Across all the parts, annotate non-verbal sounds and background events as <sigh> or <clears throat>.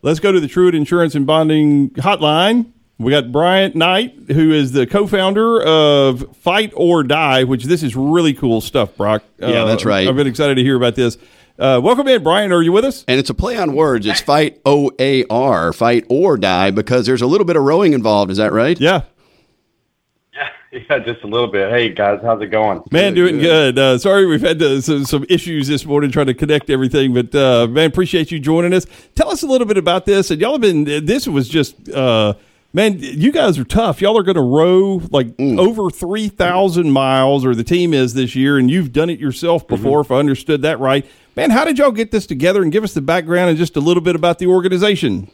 Let's go to the Truitt Insurance and Bonding Hotline. We got Bryant Knight, who is the co-founder of Fight Oar Die, which this is really cool stuff, Brock. Yeah, that's right. I've been excited to hear about this. Uh, welcome in, Brian. Are you with us? And it's a play on words. It's fight O A R, fight oar die, because there's a little bit of rowing involved. Is that right? Yeah. Yeah, <laughs> yeah, just a little bit. Hey guys, how's it going? Man, doing good. Uh, sorry, we've had uh, some, some issues this morning trying to connect everything, but uh, man, appreciate you joining us. Tell us a little bit about this. And y'all have been. This was just. Uh, man, you guys are tough. Y'all are going to row like over 3,000 miles, or the team is this year, and you've done it yourself before, if I understood that right. Man, how did y'all get this together and give us the background and just a little bit about the organization?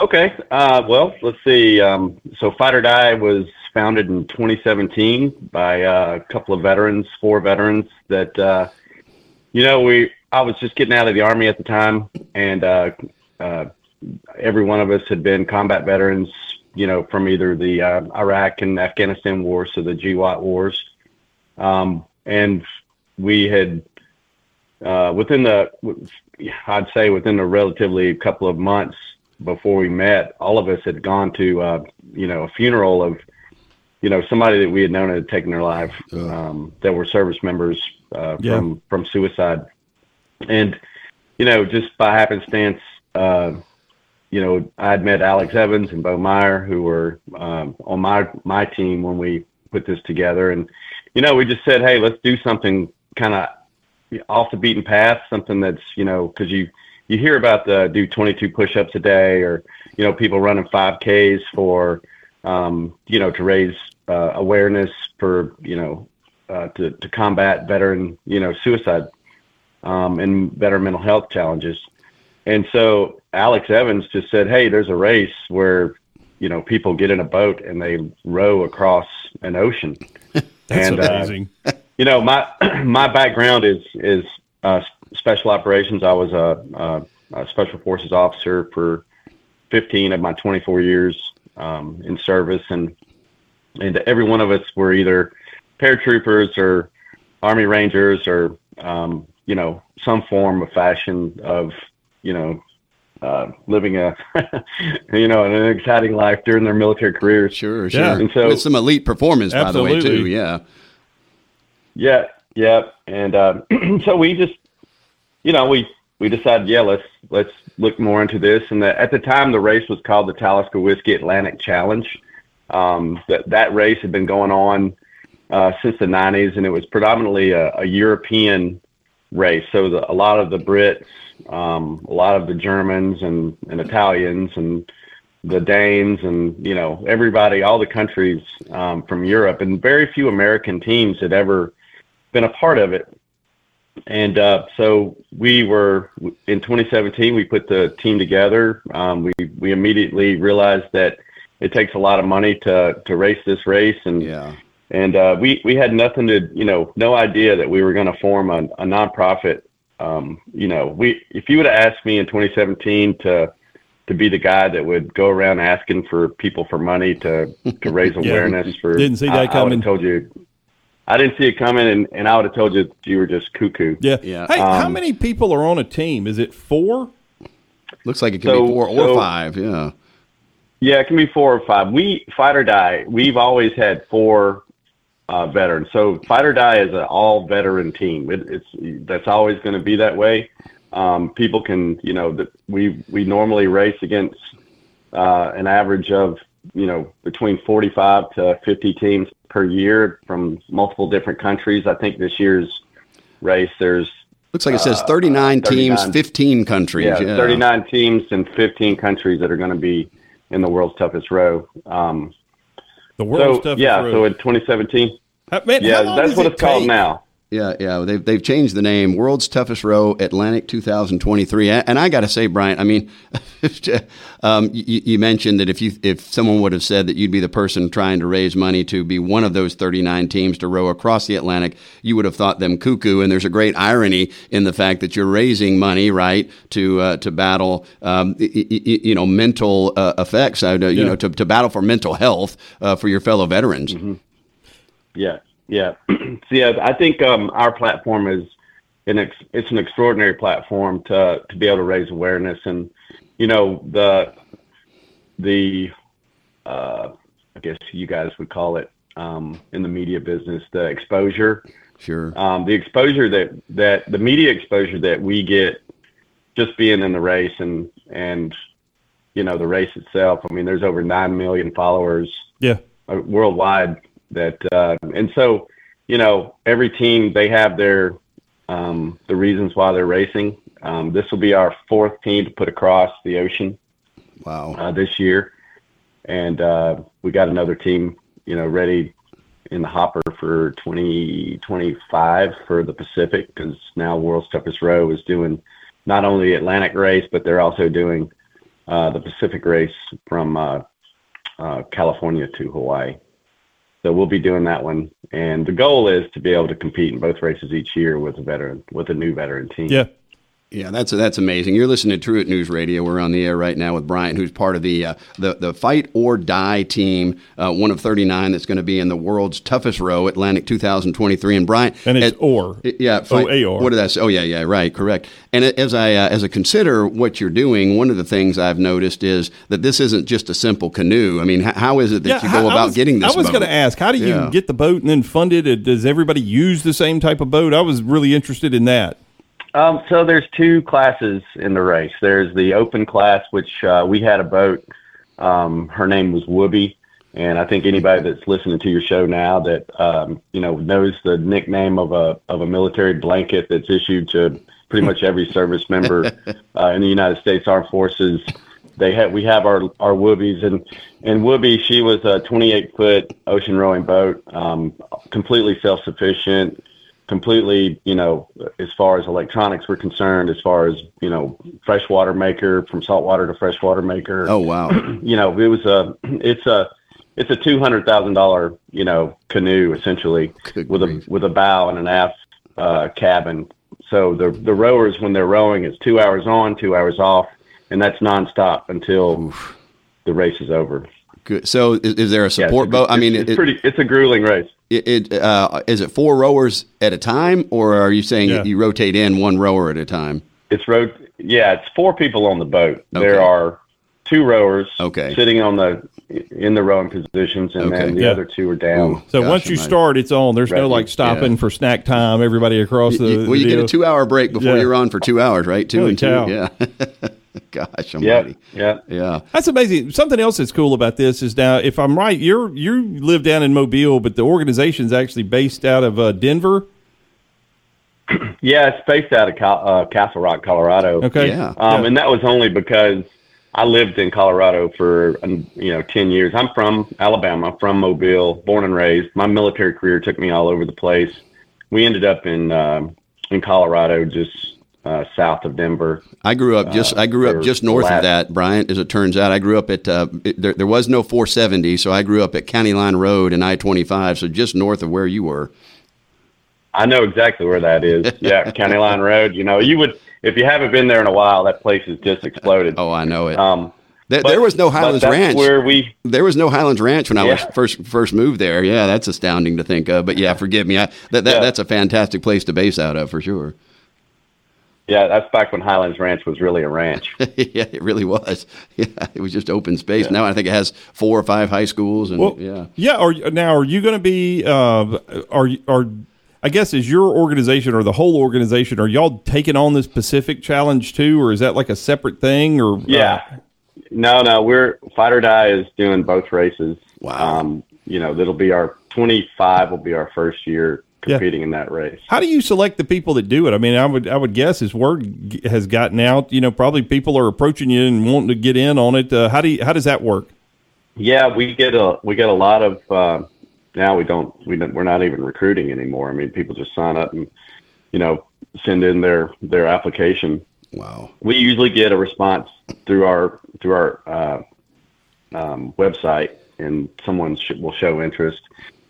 Okay. Uh, well, let's see. Um, so Fight Oar Die was founded in 2017 by uh, a couple of veterans, four veterans that, uh, you know, we, I was just getting out of the army at the time and, uh, uh, every one of us had been combat veterans, you know, from either the uh, Iraq and Afghanistan wars to the GWOT wars. Um, and we had, uh, within the, I'd say within a relatively couple of months before we met, all of us had gone to, uh, you know, a funeral of, you know, somebody that we had known had taken their life, um, that were service members uh, Yeah. from from suicide, and you know, just by happenstance, uh, you know, I had met Alex Evans and Bo Meyer, who were um, on my my team when we put this together, and you know, we just said, hey, let's do something kind of off the beaten path, something that's you know, because you you hear about the do 22 push-ups a day, or you know, people running 5Ks for um, you know to raise uh, awareness for you know uh, to to combat veteran you know suicide um, and better mental health challenges. And so Alex Evans just said, "Hey, there's a race where you know people get in a boat and they row across an ocean." <laughs> That's And, uh, amazing. you know, my <clears throat> my background is is uh, special operations. I was a, a, a special forces officer for 15 of my 24 years um, in service, and and every one of us were either paratroopers or Army Rangers or um, you know some form of fashion of you know uh, living a <laughs> you know an exciting life during their military careers. Sure, sure. Yeah. And so- With some elite performance, by the way, too. Yeah. Yeah, yeah, and uh, <clears throat> so we just, you know, we we decided, yeah, let's let's look more into this. And the, at the time, the race was called the Talisker Whisky Atlantic Challenge. Um, that that race had been going on uh, since the '90s, and it was predominantly a, a European race. So the, a lot of the Brits, um, a lot of the Germans and, and Italians and the Danes and you know everybody, all the countries um, from Europe, and very few American teams had ever been a part of it. And uh, so we were in 2017. We put the team together. Um, we we immediately realized that it takes a lot of money to to race this race, and Yeah. and uh, we we had nothing to you know no idea that we were going to form a, a nonprofit. Um, you know, we if you would have asked me in 2017 to to be the guy that would go around asking for people for money to to <laughs> raise awareness for Didn't see that I, I coming. have told you. I didn't see it coming, and, and I would have told you you were just cuckoo. Yeah. Yeah. Hey, how Um, many people are on a team? Is it four? Looks like it could So- be four or so- five. Yeah. Yeah, it can be four or five. We fight oar die. We've always had four uh, veterans. So fight oar die is an all veteran team. It, it's that's always going to be that way. Um, people can, you know, that we we normally race against uh, an average of you know between 45 to 50 teams per year from multiple different countries. I think this year's race there's Looks like it says 39 teams, 39. 15 countries. yeah, Yeah. 39 teams and 15 countries that are going to be in the world's toughest row. Um, The world's so toughest yeah, road. so in 2017, How- man, how yeah, that's what it it's called now. Yeah, yeah, they've they've changed the name, World's Toughest Row Atlantic 2023. And I got to say, Brian, I mean, <laughs> um, you, you mentioned that if you if someone would have said that you'd be the person trying to raise money to be one of those 39 teams to row across the Atlantic, you would have thought them cuckoo. And there's a great irony in the fact that you're raising money, right, to uh, to battle, um, y- y- y- you know, mental uh, effects, uh, you Yeah. know, to, to battle for mental health uh, for your fellow veterans. Yeah, yeah. <clears throat> so yeah, I think um, our platform is an ex, it's an extraordinary platform to to be able to raise awareness and you know the the uh, I guess you guys would call it um, in the media business the exposure. Sure. Um, the exposure that that the media exposure that we get just being in the race and and you know the race itself. I mean, there's over nine million followers Yeah. worldwide that uh, and so you know every team they have their um, the reasons why they're racing. Um, this will be our fourth team to put across the ocean Wow. uh, this year, and uh, we got another team you know ready in the hopper for 2025 for the Pacific because now World's Toughest Row is doing not only the Atlantic race but they're also doing uh, the Pacific race from uh, uh, California to Hawaii. So we'll be doing that one, and the goal is to be able to compete in both races each year with a veteran, with a new veteran team. Yeah. Yeah, that's that's amazing. You're listening to Truitt News Radio. We're on the air right now with Brian, who's part of the uh, the the Fight Oar Die team, uh, one of 39 that's going to be in the world's toughest row, Atlantic 2023. And Brian, And it's or. yeah, fight- O-A-R. What did I say? Oh yeah, yeah, right, correct. And as I uh, as I consider what you're doing, one of the things I've noticed is that this isn't just a simple canoe. I mean, h- how is it that you go I about was- getting this? I was going to ask, how do you Yeah. get the boat and then fund it? Uh, Does everybody use the same type of boat? I was really interested in that. Um, so there's two classes in the race. There's the open class, which uh, we had a boat. Um, her name was Whoopi, and I think anybody that's listening to your show now that um, you know knows the nickname of a of a military blanket that's issued to pretty much every service member <laughs> uh, in the United States Armed Forces. They have we have our our Whoopies and and Whoopi she was a 28 foot ocean rowing boat, um, completely self sufficient completely, you know, as far as electronics were concerned, as far as, you know, freshwater maker from saltwater to freshwater maker. Oh wow, <clears throat> You know, it was a, it's a, it's a two hundred thousand dollar, you know, canoe essentially Good with grief. a with a bow and an aft uh, cabin. So the the rowers when they're rowing it's two hours on, two hours off, and that's nonstop until the race is over. Good. So is, is there a Yeah, support it's, boat? I mean, it's it, pretty. It's a grueling race. It, it uh, is it four rowers at a time, or are you saying Yeah. you rotate in one rower at a time? It's road. Yeah, it's four people on the boat. Okay. There are two rowers. Okay. Sitting on the in the rowing positions, and Okay. then the Yeah. other two are down. Ooh. So Gosh once you almighty. start, it's on. There's no like stopping Yeah. for snack time. Everybody across the. You- well, you the get a two-hour break before Yeah. you're on for two hours, right? Two Holy and two. cow. Yeah. <laughs> <laughs> Gosh Yeah, almighty. yeah. Yeah. That's amazing. Something else that's cool about this is now, if I'm right, you're you live down in Mobile, but the organization's actually based out of uh, Denver. <clears throat> Yeah, it's based out of Cal- uh, Castle Rock, Colorado. Okay. Yeah. Um, Yeah. and that was only because I lived in Colorado for um, you know ten years. I'm from Alabama, from Mobile, born and raised. My military career took me all over the place. We ended up in um, in Colorado, just uh, south of Denver. I grew up just I grew up just north of that, Bryant. As it turns out, I grew up at uh, it, there. There was no 470, so I grew up at County Line Road and I-25, so just north of where you were. I know exactly where that is. <laughs> Yeah, County Line Road. You know, you would if you haven't been there in a while, that place has just exploded. <laughs> Oh, I know it. Um, there, but- there was no Highlands Ranch. Where we There was no Highlands Ranch when I was <laughs> first first moved there. Yeah, that's astounding to think of. But yeah, forgive me. I, that, that Yeah. that's a fantastic place to base out of for sure. Yeah, that's back when Highlands Ranch was really a ranch. <laughs> yeah, it really was. <laughs> Yeah, it was just open space. Now I think it has four or five high schools and Well, yeah. yeah. Are now are you going to be? Uh, are are I guess is your organization or the whole organization? Are y'all taking on this Pacific Challenge too, or is that like a separate thing? Or Yeah. No, no, we're Fight Oar Die is doing both races. Wow. Um, you know, that'll be our 25 will be our first year Yeah. competing in that race. How do you select the people that do it? I mean, I would I would guess as word has gotten out, you know, probably people are approaching you and wanting to get in on it. Uh, how do you, how does that work? Yeah, we get a we get a lot of uh, now we don't we don't, we're not even recruiting anymore. I mean, people just sign up and you know send in their their application. Wow. We usually get a response through our through our uh, um, website, and someone sh- will show interest.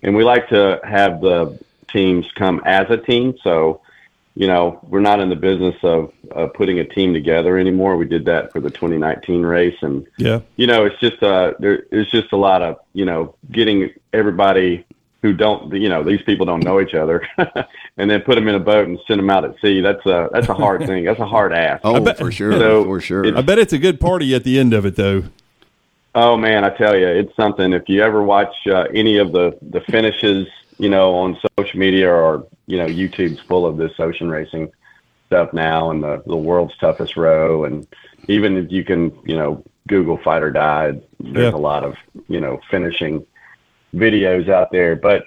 And we like to have the teams come as a team. So, you know, we're not in the business of uh, putting a team together anymore. We did that for the 2019 race, and Yeah. you know, it's just uh, there, it's just a lot of you know getting everybody who don't, you know, these people don't know each other, <laughs> and then put them in a boat and send them out at sea. That's a that's a hard thing. That's a hard ask. Oh, bet- for sure, So, for sure. I bet it's a good party at the end of it, though. Oh man, I tell you, it's something. If you ever watch uh, any of the the finishes, you know, on social media or you know, YouTube's full of this ocean racing stuff now, and the the world's toughest row, and even if you can, you know, Google fight oar die, there's Yeah. a lot of you know finishing videos out there. But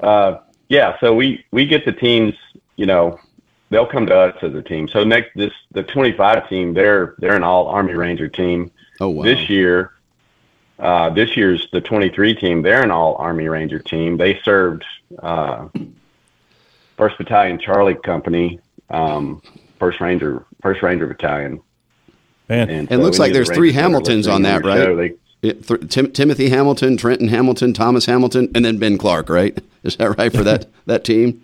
uh, yeah, so we we get the teams, you know, they'll come to us as a team. So next, this the 25 team, they're they're an all Army Ranger team oh wow. this year uh, this year's the 23 team they're an all army ranger team they served uh, first battalion charlie company um, first ranger first ranger battalion Man, and It looks like of the there's three Rangers that are Hamiltons on that, right? show, they- It, th- Tim, Timothy Hamilton, Trenton Hamilton, Thomas Hamilton, and then Ben Clark, right? <laughs> Is that right for that <laughs> that team?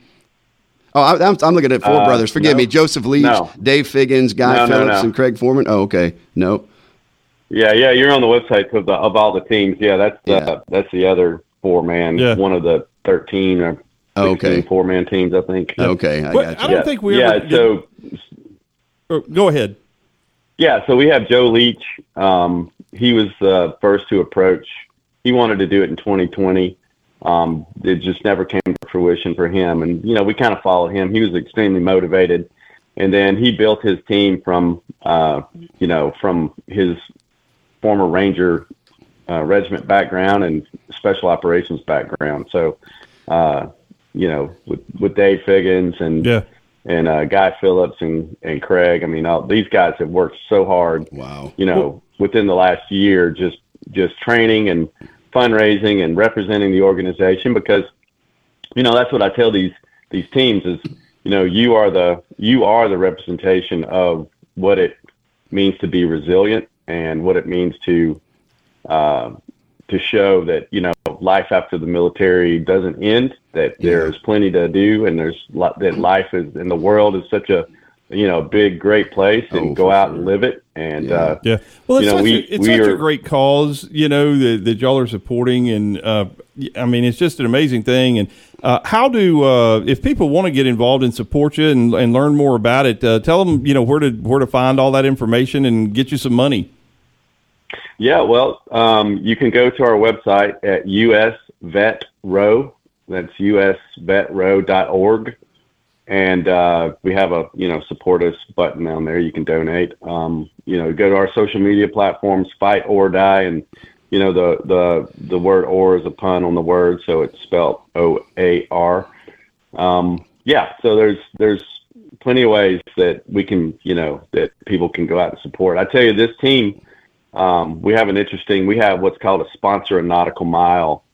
Oh, I, I'm, I'm looking at four Uh, brothers. Forgive no. me: Joseph Leach, No. Dave Figgins, Guy No, no, Phillips, no. and Craig Foreman. Oh, okay. No. Yeah yeah you're on the website of the of all the teams yeah that's the Yeah. that's the other four man Yeah. one of the 13 or 16 Oh, okay. four man teams i think Okay, I What- got I don't yeah, think we yeah ever- so Oh, go ahead. Yeah, so we have Joe Leach. Um, he was the first to approach. He wanted to do it in 2020. Um, it just never came to fruition for him. And, you know, we kind of followed him. He was extremely motivated. And then he built his team from, uh, you know, from his former Ranger uh, regiment background and special operations background. So, uh, you know, with, with Dave Figgins and Yeah. and uh, Guy Phillips and, and Craig. I mean, all, these guys have worked so hard, Wow. you know, within the last year, just just training and fundraising and representing the organization because, you know, that's what I tell these these teams is, you know, you are the you are the representation of what it means to be resilient and what it means to uh, to show that you know life after the military doesn't end. That there's plenty to do, and there's li- that life is in the world is such a you know big great place, and Oh, go out sure. and live it. And Yeah. uh, Yeah. Well, it's You know, such, we- a, it's we such a great cause, you know, that, that y'all are supporting. And, uh, I mean, it's just an amazing thing. And uh, how do, uh, if people want to get involved and support you and, and learn more about it, uh, tell them, you know, where to, where to find all that information and get you some money. Yeah, well, um, you can go to our website at usvetrow. That's usvetrow.org. And uh, we have a, you know, support us button down there. You can donate. Um, you know, go to our social media platforms, fight oar die. And, you know, the, the, the word or is a pun on the word. So it's spelled O A R. Um, yeah, so there's, there's plenty of ways that we can, you know, that people can go out and support. I tell you, this team, um, we have an interesting we have what's called a sponsor a nautical mile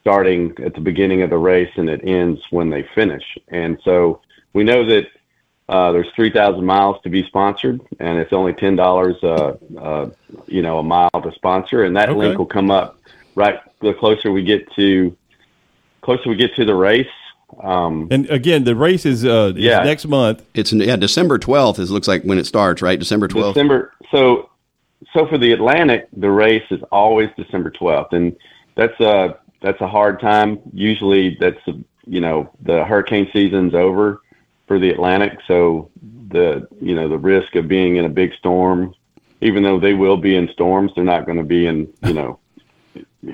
starting at the beginning of the race and it ends when they finish and so we know that uh, there's 3000 miles to be sponsored and it's only $10 uh, uh, you know a mile to sponsor and that Okay. link will come up right the closer we get to closer we get to the race um, And again, the race is, uh, is Yeah. next month. It's yeah, December 12th. It looks like when it starts, right? December 12th. December. So, so for the Atlantic, the race is always December twelfth, and that's a that's a hard time. Usually, that's a, you know the hurricane season's over for the Atlantic, so the you know the risk of being in a big storm, even though they will be in storms, they're not going to be in you know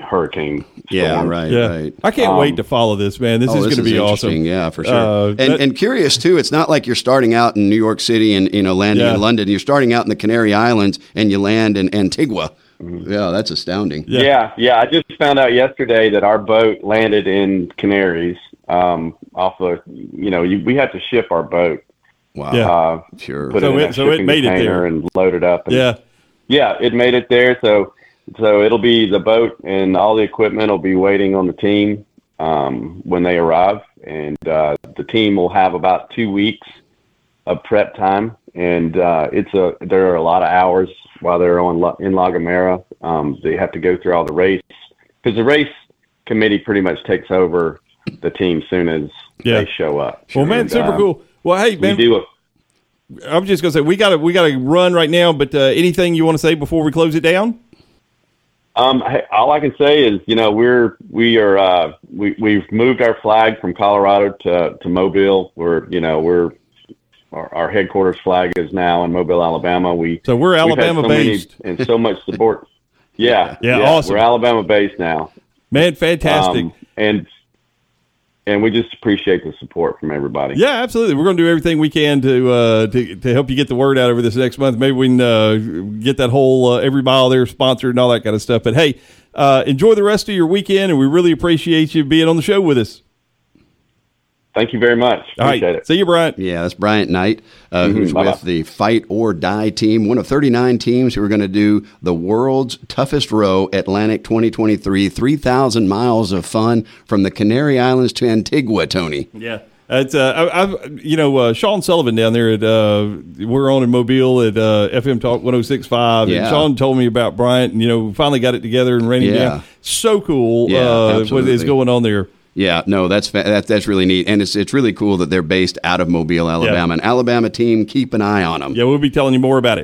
hurricane. Yeah, right, Yeah. right. I can't Um, wait to follow this, man. This Oh, is going to be awesome. Yeah, for sure. Uh, and that- and curious too. It's not like you're starting out in New York City and you know landing Yeah. in London. You're starting out in the Canary Islands and you land in Antigua. Yeah, that's astounding. Yeah. Yeah. yeah, I just found out yesterday that our boat landed in Canaries. Um, off of you know, you, we had to ship our boat. Wow. Yeah. Uh, Sure. put So it in a so it made it container there. and load it up. And, Yeah. yeah, it made it there. So so it'll be the boat and all the equipment will be waiting on the team um, when they arrive, and uh, the team will have about two weeks of prep time, and uh, it's a there are a lot of hours while they're on in La Gomera. Um, they have to go through all the race because the race committee pretty much takes over the team soon as Yeah. they show up. Well, man, And, super uh, cool. Well, hey, man, We do a I'm just gonna say we got to we got to run right now. But uh, anything you want to say before we close it down? Um, all I can say is, you know, we're we are uh, we we've moved our flag from Colorado to to Mobile. We're you know we're our, our headquarters flag is now in Mobile, Alabama. We So we're Alabama so many based. and so much support. <laughs> Yeah, Yeah, awesome. We're Alabama based now. Man, fantastic. Um, and and we just appreciate the support from everybody. Yeah, absolutely. We're going to do everything we can to uh, to to help you get the word out over this next month. Maybe we can uh, get that whole uh, every mile there sponsored and all that kind of stuff. But hey, uh, enjoy the rest of your weekend, and we really appreciate you being on the show with us. Thank you very much. All right, Appreciate it. see you, Bryant. Yeah, that's Bryant Knight, uh, who's bye-bye. with the Fight Oar Die team, one of 39 teams who are going to do the world's toughest row, Atlantic 2023, 3,000 miles of fun from the Canary Islands to Antigua, Tony. Yeah. It's uh, I, I've you know uh, Sean Sullivan down there at uh, we're on in Mobile at uh, FM Talk 106.5 and Yeah. Sean told me about Bryant and you know finally got it together and ran him Yeah. down. So cool Yeah, uh, what is going on there. Yeah, no, that's fa- that, that's really neat, and it's it's really cool that they're based out of Mobile, Alabama. An Alabama team, keep an eye on them. Yeah, we'll be telling you more about it.